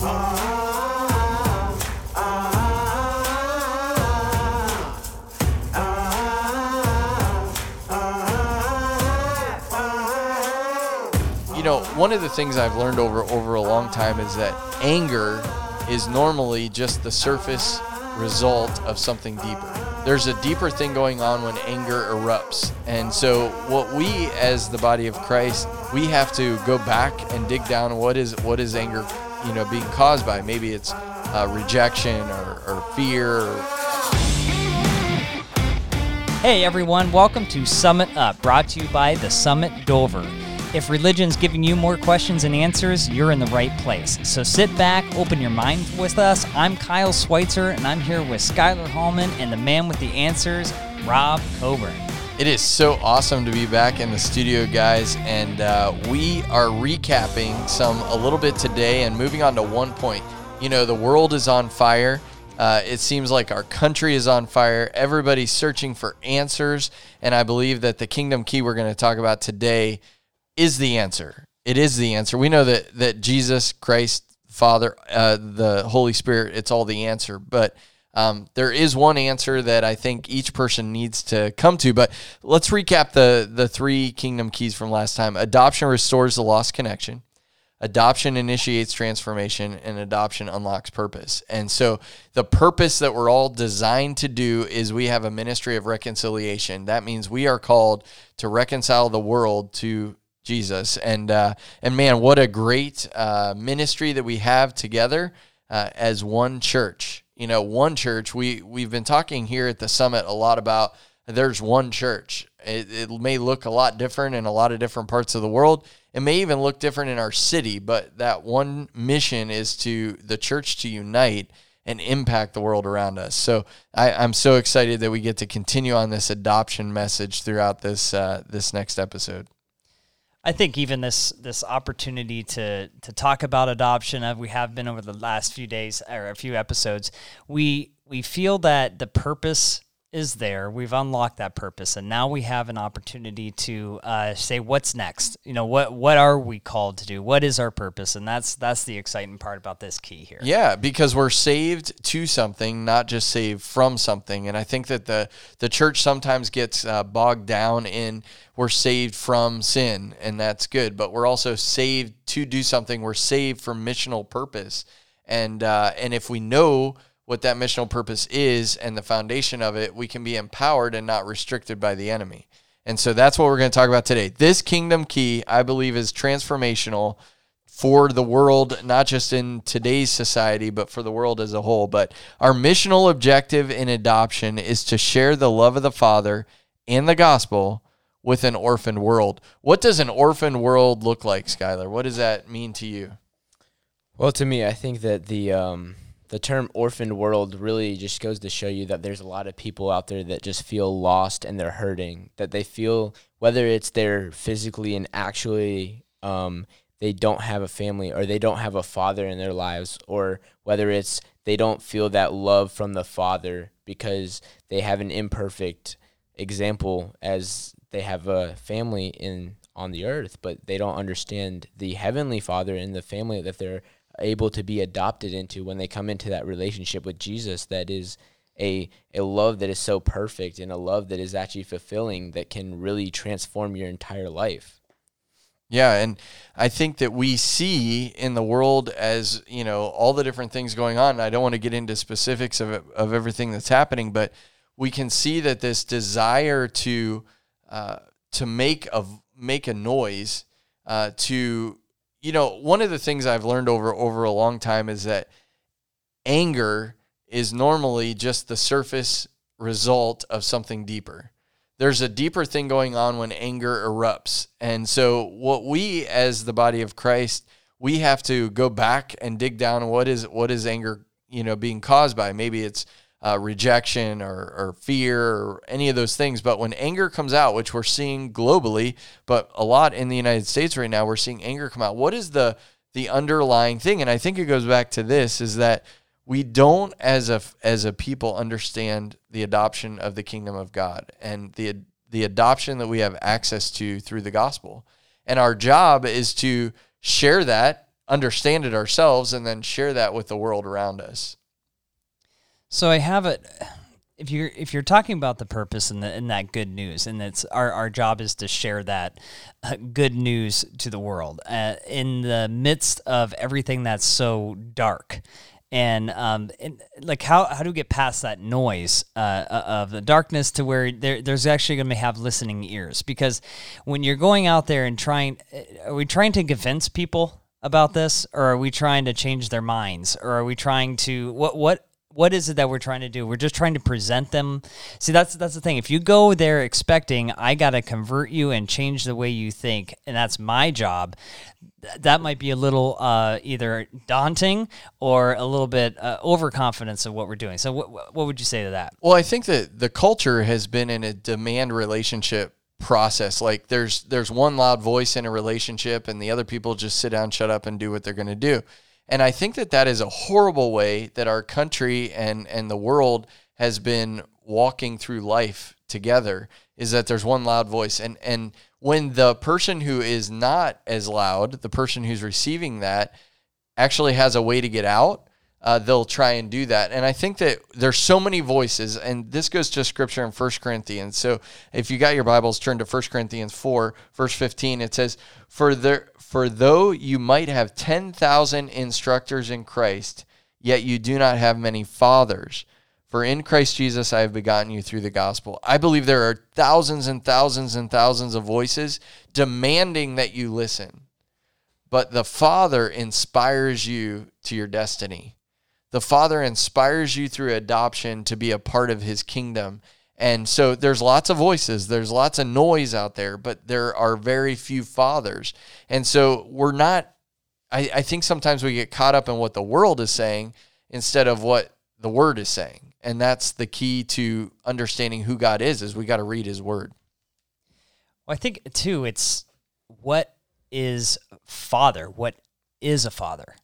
You know, one of the things I've learned over over a long time is that anger is normally just the surface result of something deeper. There's a deeper thing going on when anger erupts. And so what we as the body of Christ, we have to go back and dig down what is what is anger, you know, being caused by. Maybe it's uh, rejection or, or fear Hey everyone, welcome to Summit Up, brought to you by the Summit Dover. If religion's giving you more questions and answers, you're in the right place. So sit back, open your mind with us. I'm Kyle Schweitzer, and I'm here with Skylar Hallman and the man with the answers, Rob Coburn. It is so awesome to be back in the studio, guys, and uh, we are recapping some a little bit today and moving on to one point. You know, the world is on fire. Uh, it seems like our country is on fire. Everybody's searching for answers, and I believe that the kingdom key we're going to talk about today is the answer. It is the answer. We know that that Jesus Christ, Father, uh, the Holy Spirit, it's all the answer. But um, there is one answer that I think each person needs to come to. But let's recap the the three kingdom keys from last time. Adoption restores the lost connection. Adoption initiates transformation and adoption unlocks purpose. And so the purpose that we're all designed to do is we have a ministry of reconciliation. That means we are called to reconcile the world to Jesus. And uh, and man, what a great uh, ministry that we have together uh, as one church. You know, one church. We we've been talking here at the summit a lot about there's one church. It, it may look a lot different in a lot of different parts of the world. It may even look different in our city, but that one mission is to the church to unite and impact the world around us. So I, am so excited that we get to continue on this adoption message throughout this uh, this next episode. I think even this this opportunity to to talk about adoption, as we have been over the last few days or a few episodes, we we feel that the purpose is there. We've unlocked that purpose, and now we have an opportunity to uh, say what's next. You know, what what are we called to do? What is our purpose? And that's that's the exciting part about this key here. Yeah, because we're saved to something, not just saved from something. And I think that the the church sometimes gets uh, bogged down in we're saved from sin, and that's good, but we're also saved to do something. We're saved for missional purpose, and uh, and if we know what that missional purpose is and the foundation of it, we can be empowered and not restricted by the enemy. And so that's what we're going to talk about today. This kingdom key, I believe, is transformational for the world, not just in today's society, but for the world as a whole. But our missional objective in adoption is to share the love of the Father and the gospel with an orphaned world. What does an orphaned world look like, Skylar? What does that mean to you? Well, to me, I think that the um, the term orphaned world really just goes to show you that there's a lot of people out there that just feel lost and they're hurting. That they feel whether it's they're physically and actually um, they don't have a family or they don't have a father in their lives, or whether it's they don't feel that love from the father because they have an imperfect example as they have a family in on the earth, but they don't understand the heavenly father and the family that they're able to be adopted into when they come into that relationship with Jesus that is a a love that is so perfect and a love that is actually fulfilling that can really transform your entire life. Yeah, and I think that we see in the world as, you know, all the different things going on. I don't want to get into specifics of of everything that's happening, but we can see that this desire to uh, to make a make a noise, uh, to you know, one of the things I've learned over over a long time is that anger is normally just the surface result of something deeper. There's a deeper thing going on when anger erupts. And so what we as the body of Christ, we have to go back and dig down what is what is anger, you know, being caused by. Maybe it's uh, rejection or, or fear or any of those things. But when anger comes out, which we're seeing globally, but a lot in the United States right now, we're seeing anger come out. What is the the underlying thing? And I think it goes back to this: is that we don't, as a as a people, understand the adoption of the kingdom of God and the the adoption that we have access to through the gospel. And our job is to share that understand it ourselves and then share that with the world around us. So I have it. If you're if you're talking about the purpose and, the, and that good news, and it's our, our job is to share that uh, good news to the world uh, in the midst of everything that's so dark, and um, and like how how do we get past that noise uh, uh of the darkness to where there, there's actually going to be have listening ears? Because when you're going out there and trying, uh, are we trying to convince people about this, or are we trying to change their minds, or are we trying to what what what is it that we're trying to do? We're just trying to present them. See, that's that's the thing. If you go there expecting I got to convert you and change the way you think, and that's my job, that might be a little uh, either daunting or a little bit uh, overconfidence of what we're doing. So, what what would you say to that? Well, I think that the culture has been in a demand relationship process. Like there's there's one loud voice in a relationship, and the other people just sit down, shut up, and do what they're going to do. And I think that that is a horrible way that our country and, and the world has been walking through life together is that there's one loud voice. And, and when the person who is not as loud, the person who's receiving that, actually has a way to get out, uh, they'll try and do that. And I think that there's so many voices, and this goes to scripture in First Corinthians. So if you got your Bibles, turn to First Corinthians 4, verse 15. It says, For there for though you might have 10,000 instructors in Christ, yet you do not have many fathers. For in Christ Jesus I have begotten you through the gospel. I believe there are thousands and thousands and thousands of voices demanding that you listen. But the Father inspires you to your destiny. The Father inspires you through adoption to be a part of his kingdom. And so there's lots of voices, there's lots of noise out there, but there are very few fathers. And so we're not, I, I think sometimes we get caught up in what the world is saying instead of what the word is saying. And that's the key to understanding who God is, is we got to read his word. Well, I think too, it's what is father? What is a father?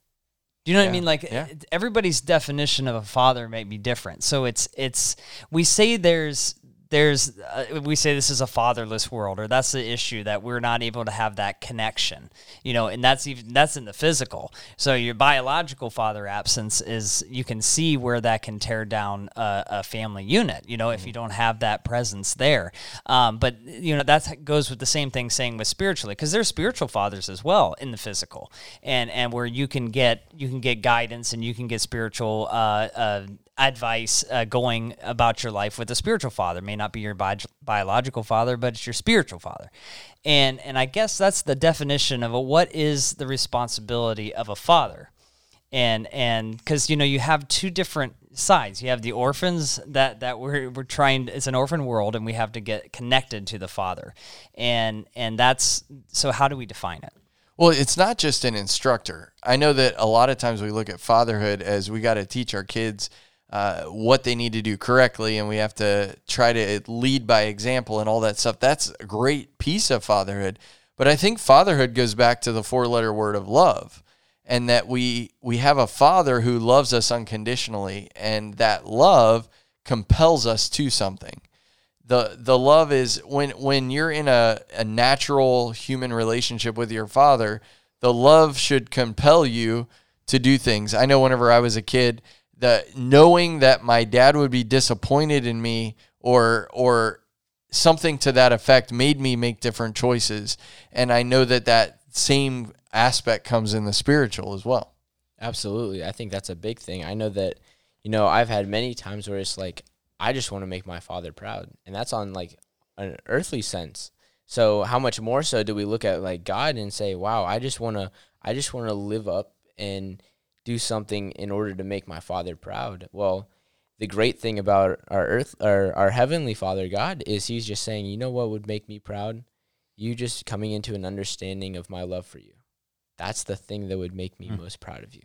Do you know yeah. what I mean? Like yeah. everybody's definition of a father may be different. So it's it's we say there's there's uh, we say this is a fatherless world or that's the issue that we're not able to have that connection you know and that's even that's in the physical. So your biological father absence is you can see where that can tear down a, a family unit you know mm-hmm. if you don't have that presence there. Um, but you know that goes with the same thing saying with spiritually because there's spiritual fathers as well in the physical. And and where you can get you can get guidance and you can get spiritual uh, uh, advice uh, going about your life with a spiritual father. It may not be your bi- biological father, but it's your spiritual father. And and I guess that's the definition of a, what is the responsibility of a father. And and because you know you have two different sides. You have the orphans that that we're we're trying. It's an orphan world, and we have to get connected to the father. And and that's so. How do we define it? Well, it's not just an instructor. I know that a lot of times we look at fatherhood as we got to teach our kids uh, what they need to do correctly, and we have to try to lead by example and all that stuff. That's a great piece of fatherhood. But I think fatherhood goes back to the four letter word of love and that we we have a father who loves us unconditionally and that love compels us to something the the love is when when you're in a, a natural human relationship with your father the love should compel you to do things i know whenever i was a kid the knowing that my dad would be disappointed in me or or something to that effect made me make different choices. And i know that that same aspect comes in the spiritual as well. Absolutely. I think that's a big thing. I know that you know i've had many times where it's like i just want to make my father proud. And that's on like an earthly sense. So how much more so do we look at like god and say wow i just want to i just want to live up and do something in order to make my father proud. Well, the great thing about our earth our, our heavenly father God is he's just saying, "You know what would make me proud? You just coming into an understanding of my love for you. That's the thing that would make me mm. most proud of you."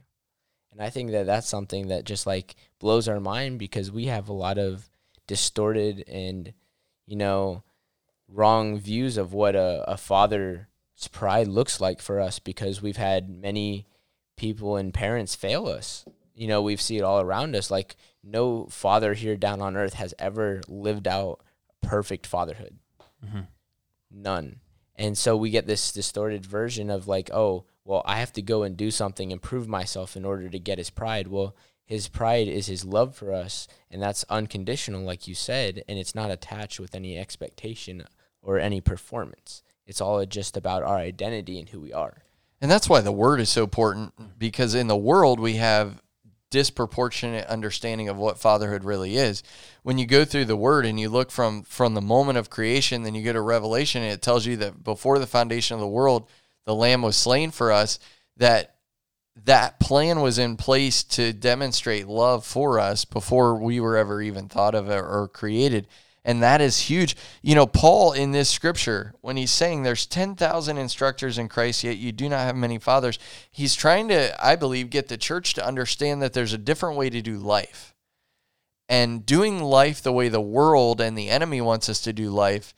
And I think that that's something that just like blows our mind because we have a lot of distorted and you know wrong views of what a, a father's pride looks like for us because we've had many people and parents fail us. You know, we see it all around us. Like no father here down on earth has ever lived out perfect fatherhood. Mm-hmm. None. And so we get this distorted version of like, oh, well, I have to go and do something and prove myself in order to get his pride. Well, his pride is his love for us, and that's unconditional, like you said, and it's not attached with any expectation or any performance. It's all just about our identity and who we are. And that's why the word is so important because in the world we have disproportionate understanding of what fatherhood really is. When you go through the word and you look from from the moment of creation, then you go to Revelation and it tells you that before the foundation of the world, the lamb was slain for us, that that plan was in place to demonstrate love for us before we were ever even thought of or created. And that is huge. You know, Paul in this scripture, when he's saying there's 10,000 instructors in Christ, yet you do not have many fathers, he's trying to, I believe, get the church to understand that there's a different way to do life. And doing life the way the world and the enemy wants us to do life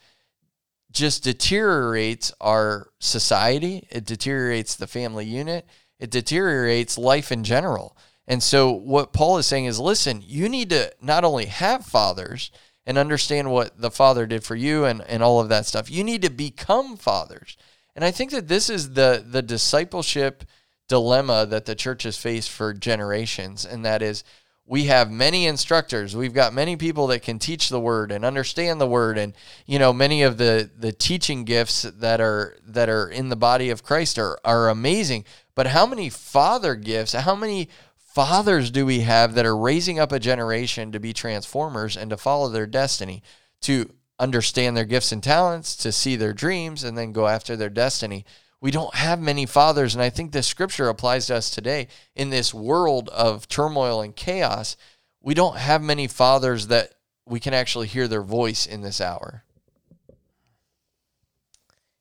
just deteriorates our society, it deteriorates the family unit, it deteriorates life in general. And so, what Paul is saying is listen, you need to not only have fathers and understand what the father did for you and, and all of that stuff, you need to become fathers. And I think that this is the, the discipleship dilemma that the church has faced for generations. And that is, we have many instructors we've got many people that can teach the word and understand the word and you know many of the the teaching gifts that are that are in the body of christ are are amazing but how many father gifts how many fathers do we have that are raising up a generation to be transformers and to follow their destiny to understand their gifts and talents to see their dreams and then go after their destiny we don't have many fathers. And I think this scripture applies to us today in this world of turmoil and chaos. We don't have many fathers that we can actually hear their voice in this hour.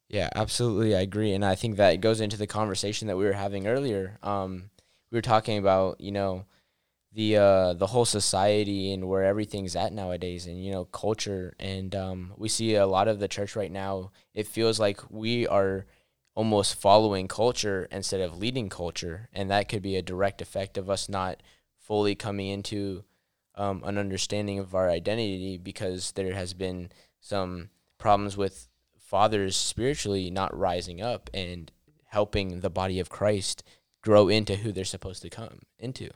Yeah, absolutely. I agree. And I think that goes into the conversation that we were having earlier. Um, we were talking about, you know, the uh, the whole society and where everything's at nowadays and you know culture and um, we see a lot of the church right now it feels like we are almost following culture instead of leading culture. And that could be a direct effect of us not fully coming into um, an understanding of our identity because there has been some problems with fathers spiritually not rising up and helping the body of Christ grow into who they're supposed to come into.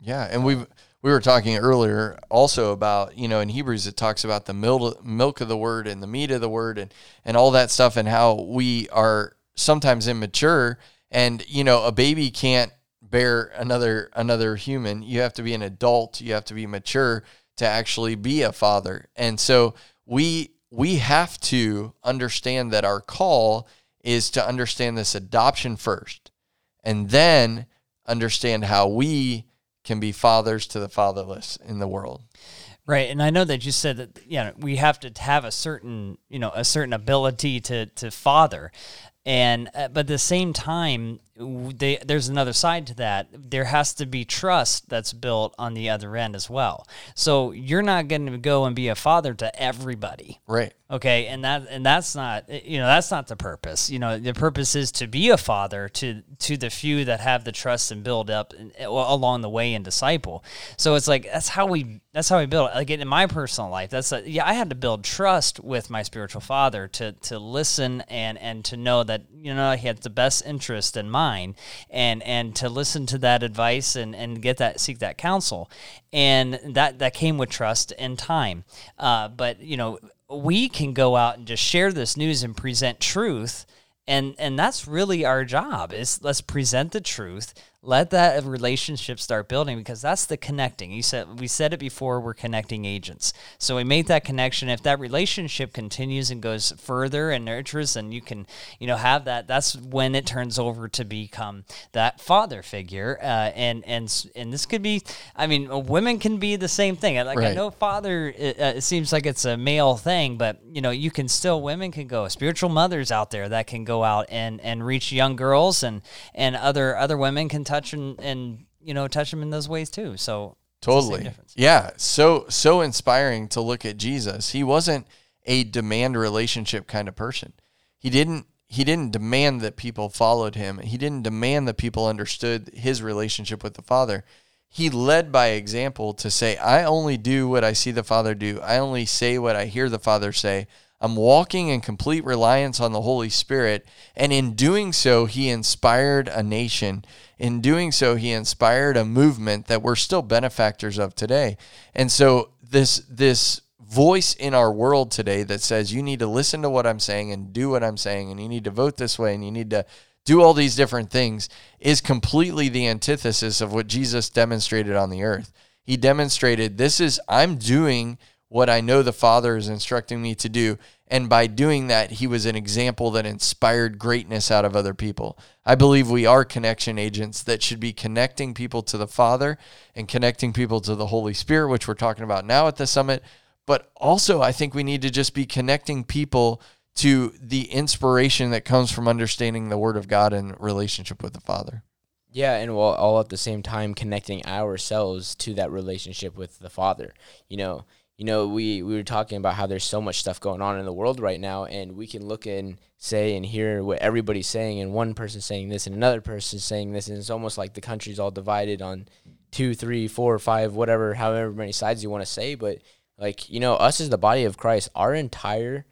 Yeah, and we we were talking earlier also about you know in Hebrews it talks about the milk milk of the word and the meat of the word and and all that stuff and how we are sometimes immature and you know a baby can't bear another another human. You have to be an adult. You have to be mature to actually be a father. And so we we have to understand that our call is to understand this adoption first and then understand how we can be fathers to the fatherless in the world. Right, and I know that you said that you know we have to have a certain you know a certain ability to to father, and uh, but at the same time they, there's another side to that. There has to be trust that's built on the other end as well. So you're not going to go and be a father to everybody. Right. Okay and that and that's not eh, you know that's not the purpose. You know the purpose is to be a father to to the few that have the trust and build up eh, along the way and disciple. So it's like that's how we that's how we build like in my personal life that's a, yeah i had to build trust with my spiritual father to to listen and and to know that you know he had the best interest in mind and and to listen to that advice and and get that seek that counsel. And that that came with trust and time. Uh, but you know we can go out and just share this news and present truth. And and that's really our job is let's present the truth let that relationship start building because that's the connecting. You said we said it before. We're connecting agents, so we made that connection. If that relationship continues and goes further and nurtures, and you can, you know, have that. That's when it turns over to become that father figure. Uh, and and and this could be. I mean, women can be the same thing. Like right. I know father. It, uh, it seems like it's a male thing, but you know, you can still. Women can go. Spiritual mothers out there that can go out and and reach young girls, and and other other women can touch and and you know touch them in those ways too. So totally, yeah. So so inspiring to look at Jesus. He wasn't a demand relationship kind of person. He didn't he didn't demand that people followed him. He didn't demand that people understood his relationship with the Father. He led by example to say, I only do what I see the Father do. I only say what I hear the Father say. I'm walking in complete reliance on the Holy Spirit. And in doing so, he inspired a nation. In doing so, he inspired a movement that we're still benefactors of today. And so this this voice in our world today that says you need to listen to what I'm saying and do what I'm saying and you need to vote this way and you need to do all these different things is completely the antithesis of what Jesus demonstrated on the earth. He demonstrated this is I'm doing what I know the Father is instructing me to do. And by doing that, he was an example that inspired greatness out of other people. I believe we are connection agents that should be connecting people to the Father and connecting people to the Holy Spirit, which we're talking about now at the summit. But also, I think we need to just be connecting people to the inspiration that comes from understanding the Word of God and relationship with the Father. Yeah, and while all at the same time connecting ourselves to that relationship with the Father. You know, you know, we, we were talking about how there's so much stuff going on in the world right now, and we can look and say and hear what everybody's saying, and one person saying this and another person saying this, and it's almost like the country's all divided on two, three, four, five, whatever, however many sides you want to say. But like, you know, us as the body of Christ, our entire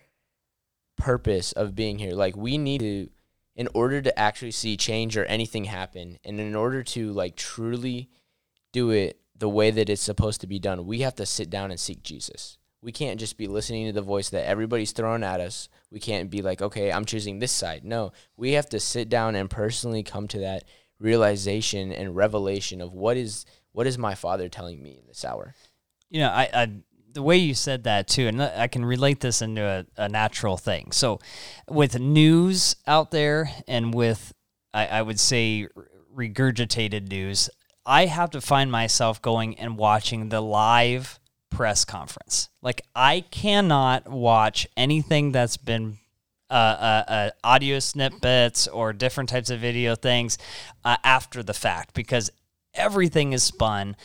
purpose of being here, like we need to in order to actually see change or anything happen, and in order to like truly do it the way that it's supposed to be done, we have to sit down and seek Jesus. We can't just be listening to the voice that everybody's throwing at us. We can't be like, okay, I'm choosing this side. No, we have to sit down and personally come to that realization and revelation of what is what is my father telling me in this hour. You know, I, I the way you said that too, and I can relate this into a, a natural thing. So, with news out there, and with I, I would say regurgitated news, I have to find myself going and watching the live press conference. Like I cannot watch anything that's been uh, uh, uh, audio snippets or different types of video things uh, after the fact because everything is spun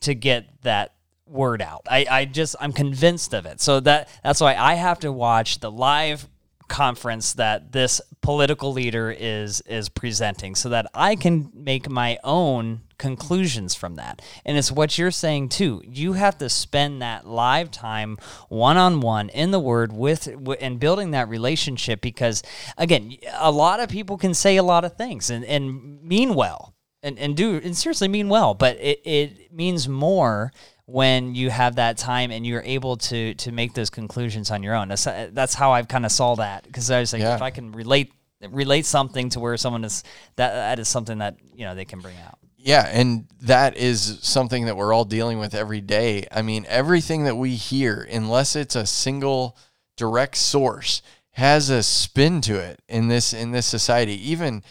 to get that word out. I, I just I'm convinced of it. So that that's why I have to watch the live conference that this political leader is is presenting so that I can make my own conclusions from that. And it's what you're saying too. You have to spend that live time one on one in the word with and building that relationship because again, a lot of people can say a lot of things and, and mean well and, and do and seriously mean well, but it, it means more when you have that time and you're able to to make those conclusions on your own. That's that's how I've kind of saw that because I was like, yeah. if I can relate relate something to where someone is that that is something that you know they can bring out. Yeah, and that is something that we're all dealing with every day. I mean, everything that we hear, unless it's a single direct source, has a spin to it in this in this society. Even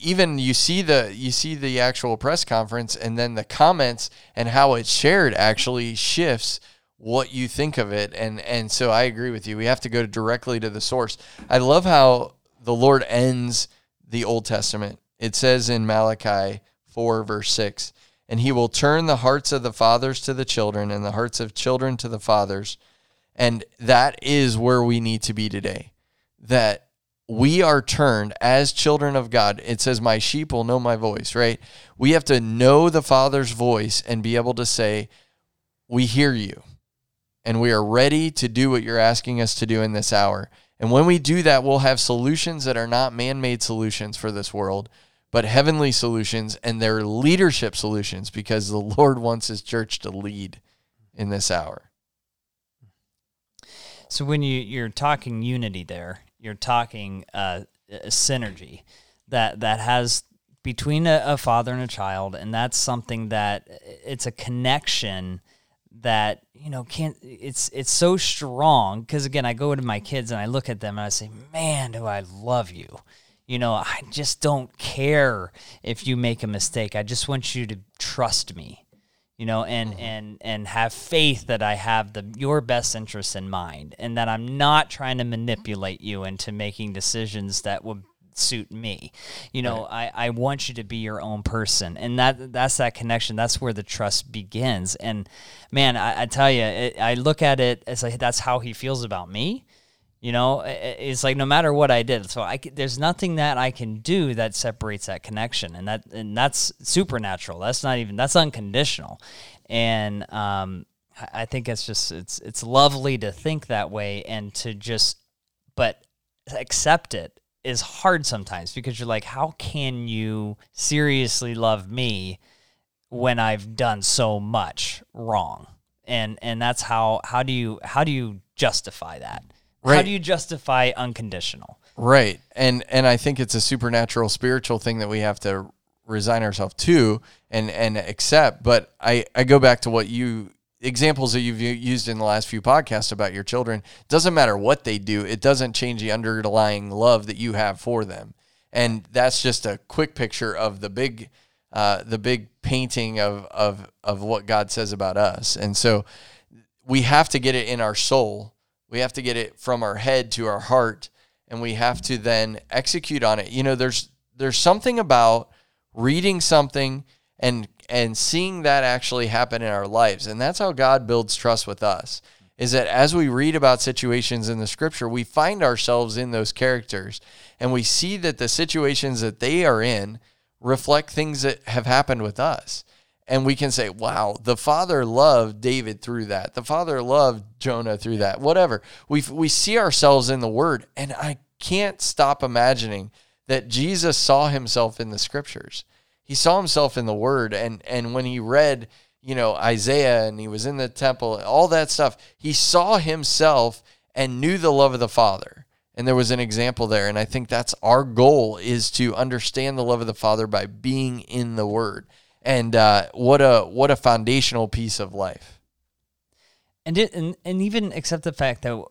even you see the you see the actual press conference and then the comments and how it's shared actually shifts what you think of it. And and so I agree with you. We have to go directly to the source. I love how the Lord ends the Old Testament. It says in Malachi 4 verse 6 and he will turn the hearts of the fathers to the children and the hearts of children to the fathers. And that is where we need to be today. That we are turned as children of God. It says, My sheep will know my voice, right? We have to know the Father's voice and be able to say, We hear you. And we are ready to do what you're asking us to do in this hour. And when we do that, we'll have solutions that are not man made solutions for this world, but heavenly solutions and they're leadership solutions because the Lord wants his church to lead in this hour. So when you, you're talking unity there, you're talking uh, a synergy that that has between a, a, father and a child, and that's something that it's a connection that you know can't. It's it's so strong because again, I go to my kids and I look at them and I say, "Man, do I love you." You know, I just don't care if you make a mistake. I just want you to trust me you know and mm-hmm. and and have faith that i have the your best interests in mind and that i'm not trying to manipulate you into making decisions that would suit me you know right. I, I want you to be your own person and that that's that connection that's where the trust begins and man i, I tell you it, i look at it as like that's how he feels about me you know, it's like no matter what I did, so I there's nothing that I can do that separates that connection, and that and that's supernatural. That's not even that's unconditional, and um, I think it's just it's it's lovely to think that way and to just but accept it is hard sometimes because you're like how can you seriously love me when I've done so much wrong and and that's how how do you how do you justify that how do you justify unconditional Right. And and I think it's a supernatural spiritual thing that we have to resign ourselves to and and accept, but I I go back to what you examples that you've used in the last few podcasts about your children. Doesn't matter what they do, it doesn't change the underlying love that you have for them. And that's just a quick picture of the big uh, the big painting of of of what God says about us. And so we have to get it in our soul. We have to get it from our head to our heart and we have to then execute on it. You know, there's there's something about reading something and and seeing that actually happen in our lives. And that's how God builds trust with us. Is that as we read about situations in the scripture, we find ourselves in those characters and we see that the situations that they are in reflect things that have happened with us and we can say, wow, the father loved David through that. The father loved Jonah through that. Whatever. We we see ourselves in the word and I can't stop imagining that Jesus saw himself in the scriptures. He saw himself in the word and and when he read, you know, Isaiah and he was in the temple, all that stuff, he saw himself and knew the love of the father. And there was an example there and I think that's our goal is to understand the love of the father by being in the word and uh, what a what a foundational piece of life. and it, and and even accept the fact that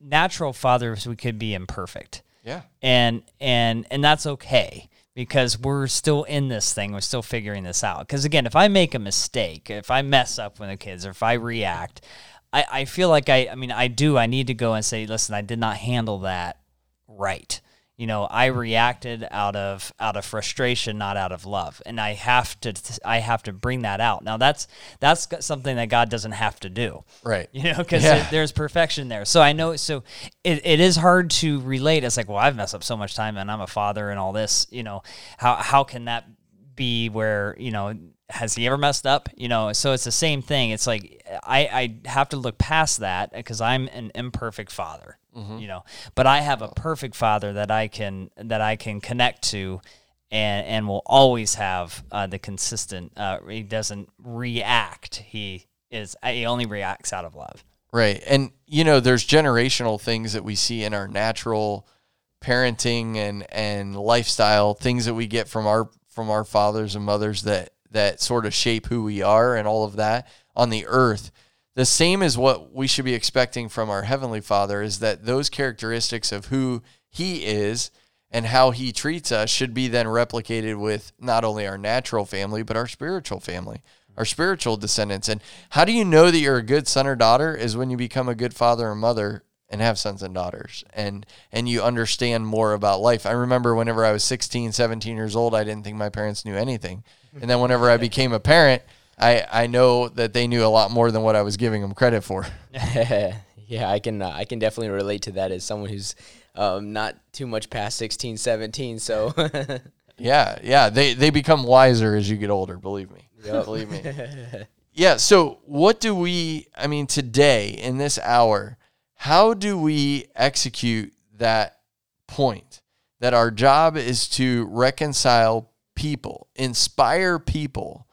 natural fathers we could be imperfect. Yeah, and and and that's okay because we're still in this thing. We're still figuring this out. Because again if i make a mistake if i mess up with the kids or if i react i i feel like i i mean i do. I need to go and say listen i did not handle that right you know i reacted out of out of frustration not out of love. And i have to i have to bring that out. Now that's that's something that god doesn't have to do. Right. you know because Yeah. there's perfection there. So i know so it, it is hard to relate. It's like well i've messed up so much time and i'm a father and all this you know. How how can that be where you know has he ever messed up? You know so it's the same thing. It's like i i have to look past that because i'm an imperfect father you know but i have a perfect father that i can that i can connect to and and will always have uh, the consistent uh, he doesn't react he is he only reacts out of love Right. And you know, there's generational things that we see in our natural parenting and and lifestyle, things that we get from our from our fathers and mothers that that sort of shape who we are and all of that on the earth. The same as what we should be expecting from our heavenly Father is that those characteristics of who he is and how he treats us should be then replicated with not only our natural family but our spiritual family our spiritual descendants. And how do you know that you're a good son or daughter is when you become a good father or mother and have sons and daughters and and you understand more about life. I remember whenever i was 16 17 years old i didn't think my parents knew anything. And then whenever i became a parent i i know that they knew a lot more than what i was giving them credit for yeah, I can uh, I can definitely relate to that as someone who's um, not too much past 16, 17. So Yeah, yeah. They they become wiser as you get older. Believe me. Believe me. Yeah. So what do we? I mean, today in this hour, how do we execute that point? That our job is to reconcile people, inspire people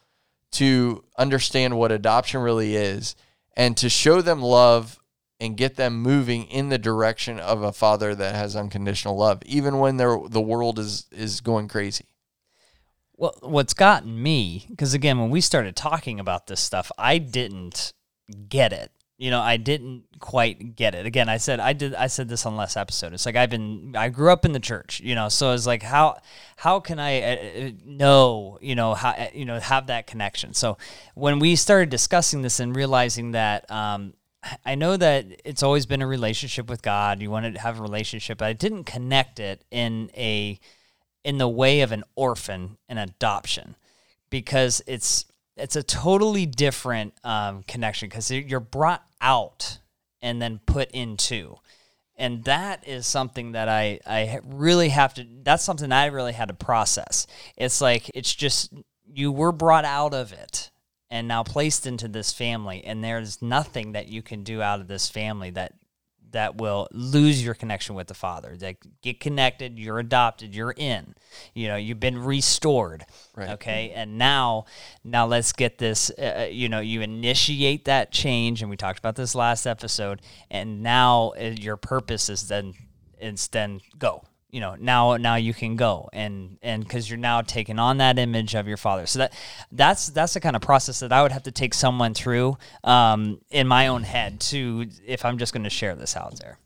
to understand what adoption really is, and to show them love and get them moving in the direction of a father that has unconditional love, even when the world is is going crazy. Well, what's gotten me, because again, when we started talking about this stuff, I didn't get it. You know, I didn't quite get it. Again, I said I did. I said this on last episode. It's like I've been. I grew up in the church. You know, so it's like how how can I uh, uh, know? You know how uh, you know have that connection. So when we started discussing this and realizing that. Um, I know that it's always been a relationship with God. You want to have a relationship, but I didn't connect it in a in the way of an orphan and adoption because it's it's a totally different um, connection because you're brought out and then put into. And that is something that I, I really have to that's something I really had to process. It's like it's just you were brought out of it and now placed into this family and there's nothing that you can do out of this family that that will lose your connection with the father like get connected you're adopted you're in. You know you've been restored Right. okay? And now now let's get this uh, you know you initiate that change and we talked about this last episode and now uh, your purpose is then it's then go you know now now you can go and and because you're now taking on that image of your father so that that's that's the kind of process that i would have to take someone through um, in my own head to if i'm just going to share this out there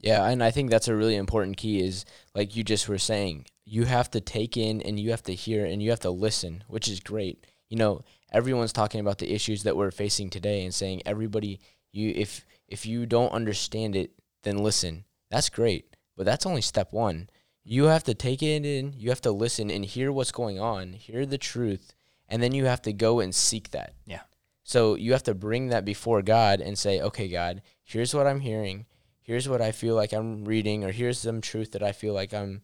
Yeah, and I think that's a really important key is like you just were saying, you have to take in and you have to hear and you have to listen, which is great. You know, everyone's talking about the issues that we're facing today and saying everybody you if if you don't understand it, then listen. That's great. But that's only step 1. You have to take it in, you have to listen and hear what's going on, hear the truth, and then you have to go and seek that. yeah So you have to bring that before God and say, okay, God, here's what I'm hearing. Here's what I feel like I'm reading, or here's some truth that I feel like I'm.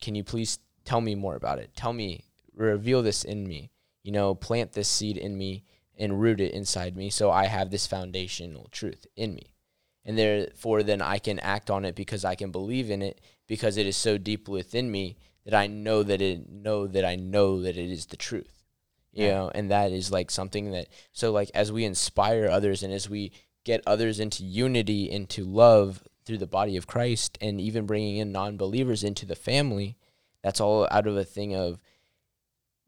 Can you please tell me more about it? Tell me, reveal this in me. You know, plant this seed in me and root it inside me so I have this foundational truth in me. And therefore, then I can act on it because I can believe in it because it is so deep within me that I know that it know that I know that it is the truth you Yeah. know and that is like something that so like as we inspire others and as we get others into unity into love through the body of christ and even bringing in non-believers into the family that's all out of a thing of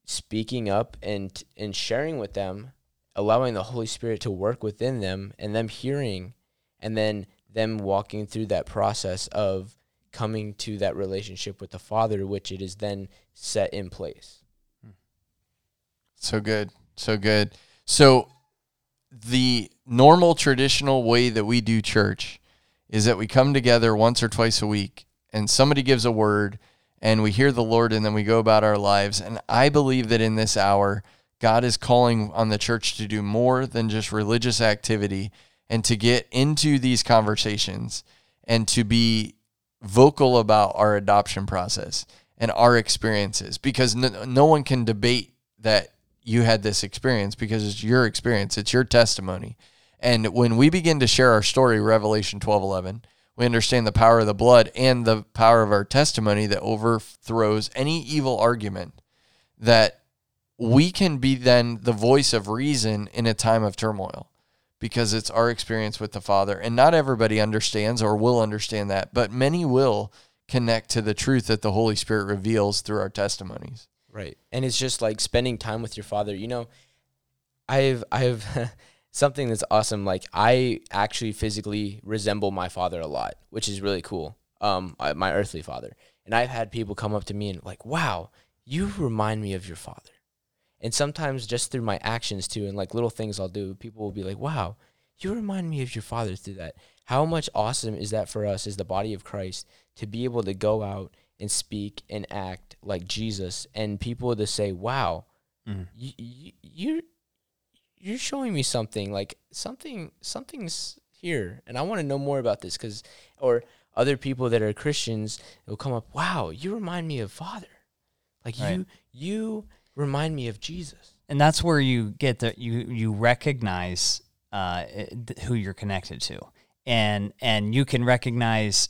speaking up and and sharing with them allowing the holy spirit to work within them and them hearing and then them walking through that process of coming to that relationship with the father which it is then set in place So good. So good. So the normal traditional way that we do church is that we come together once or twice a week and somebody gives a word and we hear the Lord and then we go about our lives. And I believe that in this hour, God is calling on the church to do more than just religious activity and to get into these conversations and to be vocal about our adoption process and our experiences because no, no one can debate that you had this experience because it's your experience, it's your testimony. And when we begin to share our story, Revelation 12 11, we understand the power of the blood and the power of our testimony that overthrows any evil argument that we can be then the voice of reason in a time of turmoil because it's our experience with the Father. And not everybody understands or will understand that, but many will connect to the truth that the Holy Spirit reveals through our testimonies. Right. And it's just like spending time with your father. You know, I've I've something that's awesome. Like I actually physically resemble my father a lot, which is really cool. Um, my earthly father. And I've had people come up to me and like, "Wow, you remind me of your father." And sometimes just through my actions too, and like little things I'll do, people will be like, "Wow, you remind me of your father through that." How much awesome is that for us as the body of Christ to be able to go out and speak and act like Jesus, and people to say, "Wow, Mhm. you, you you're you're showing me something like something something's here, and I want to know more about this." Because or other people that are Christians will come up, "Wow, you remind me of Father, like Right. you you remind me of Jesus." and that's where you get that you you recognize uh, who you're connected to, and and you can recognize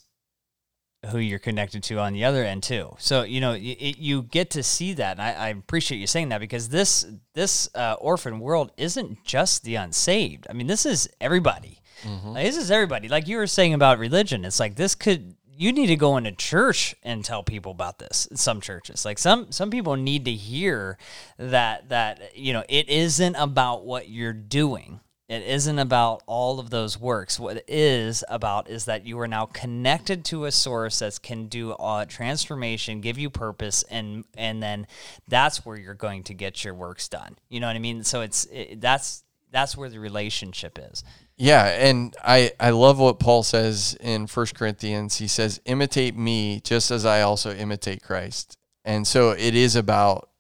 who you're connected to on the other end too. So you know y- it, you get to see that, and I, I appreciate you saying that because this this uh, orphan world isn't just the unsaved. I mean, this is everybody. Like, this is everybody. Like you were saying about religion, it's like this could you need to go into church and tell people about this. Some churches, like some some people need to hear that that you know it isn't about what you're doing. It isn't about all of those works. What it is about is that you are now connected to a source that can do uh, transformation, give you purpose, and and then that's where you're going to get your works done. You know what I mean? So it's it, that's that's where the relationship is. Yeah, and I I love what Paul says in First Corinthians. He says, "Imitate me, just as I also imitate Christ." And so it is about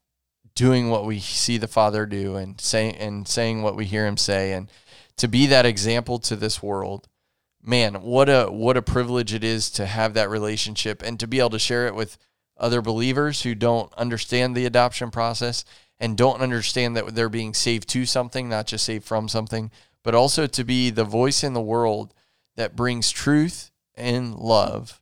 doing what we see the Father do, and saying and saying what we hear Him say, and to be that example to this world. Man, what a what a privilege it is to have that relationship and to be able to share it with other believers who don't understand the adoption process and don't understand that they're being saved to something, not just saved from something, but also to be the voice in the world that brings truth and love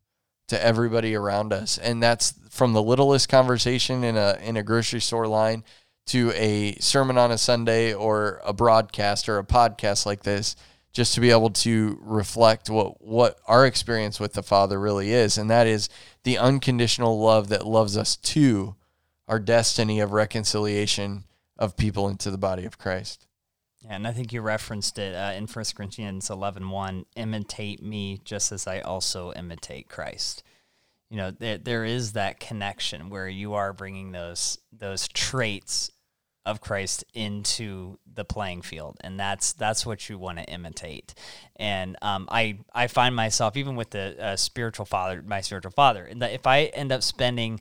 to everybody around us. And that's from the littlest conversation in a in a grocery store line to a sermon on a Sunday or a broadcast or a podcast like this just to be able to reflect what what our experience with the Father really is, and that is the unconditional love that loves us to our destiny of reconciliation of people into the body of Christ. Yeah, and I think you referenced it uh, in 1 Corinthians 11, 1, imitate me just as I also imitate Christ. You know, there, there is that connection where you are bringing those those traits of Christ into the playing field, and that's that's what you want to imitate. And um, I I find myself even with the uh, spiritual father, my spiritual father, and that if I end up spending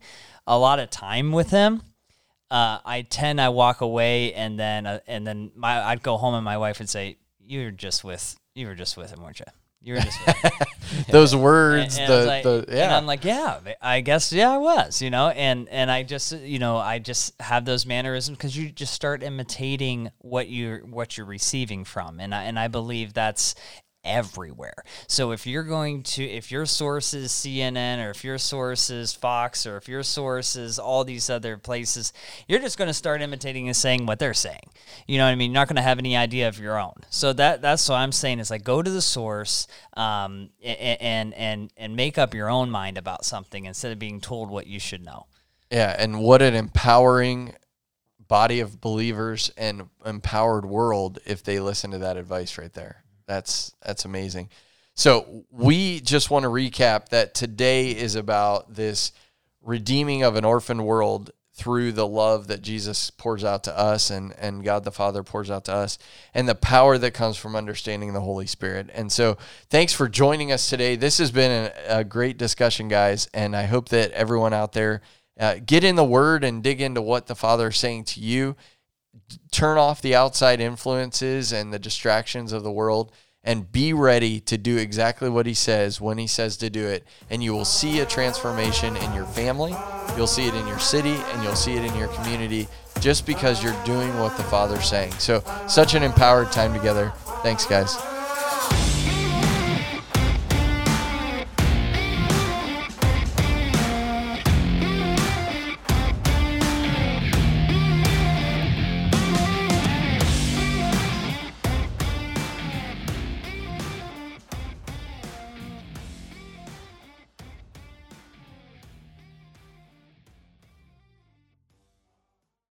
a lot of time with him, uh, I tend I walk away, and then uh, and then my I'd go home, and my wife would say, "You're just with you were just with him, weren't you?" You were just those words. And, and the, like, the yeah. And I'm like, yeah, I guess yeah, I was, you know, and and I just you know I just have those mannerisms because you just start imitating what you're what you're receiving from, and I and I believe that's everywhere. So if you're going to, if your source is CNN or if your source is Fox or if your source is all these other places, you're just going to start imitating and saying what they're saying. You know what I mean? You're not going to have any idea of your own. So that that's what I'm saying is like go to the source um, and and and make up your own mind about something instead of being told what you should know. Yeah, and what an empowering body of believers and empowered world if they listen to that advice right there. That's that's amazing. So we just want to recap that today is about this redeeming of an orphan world through the love that Jesus pours out to us and, and God the Father pours out to us and the power that comes from understanding the Holy Spirit. And so thanks for joining us today. This has been a, a great discussion, guys, and I hope that everyone out there uh, get in the Word and dig into what the Father is saying to you turn off the outside influences and the distractions of the world and be ready to do exactly what he says when he says to do it. And you will see a transformation in your family, you'll see it in your city, and you'll see it in your community just because you're doing what the Father's saying. So, such an empowered time together. Thanks, guys.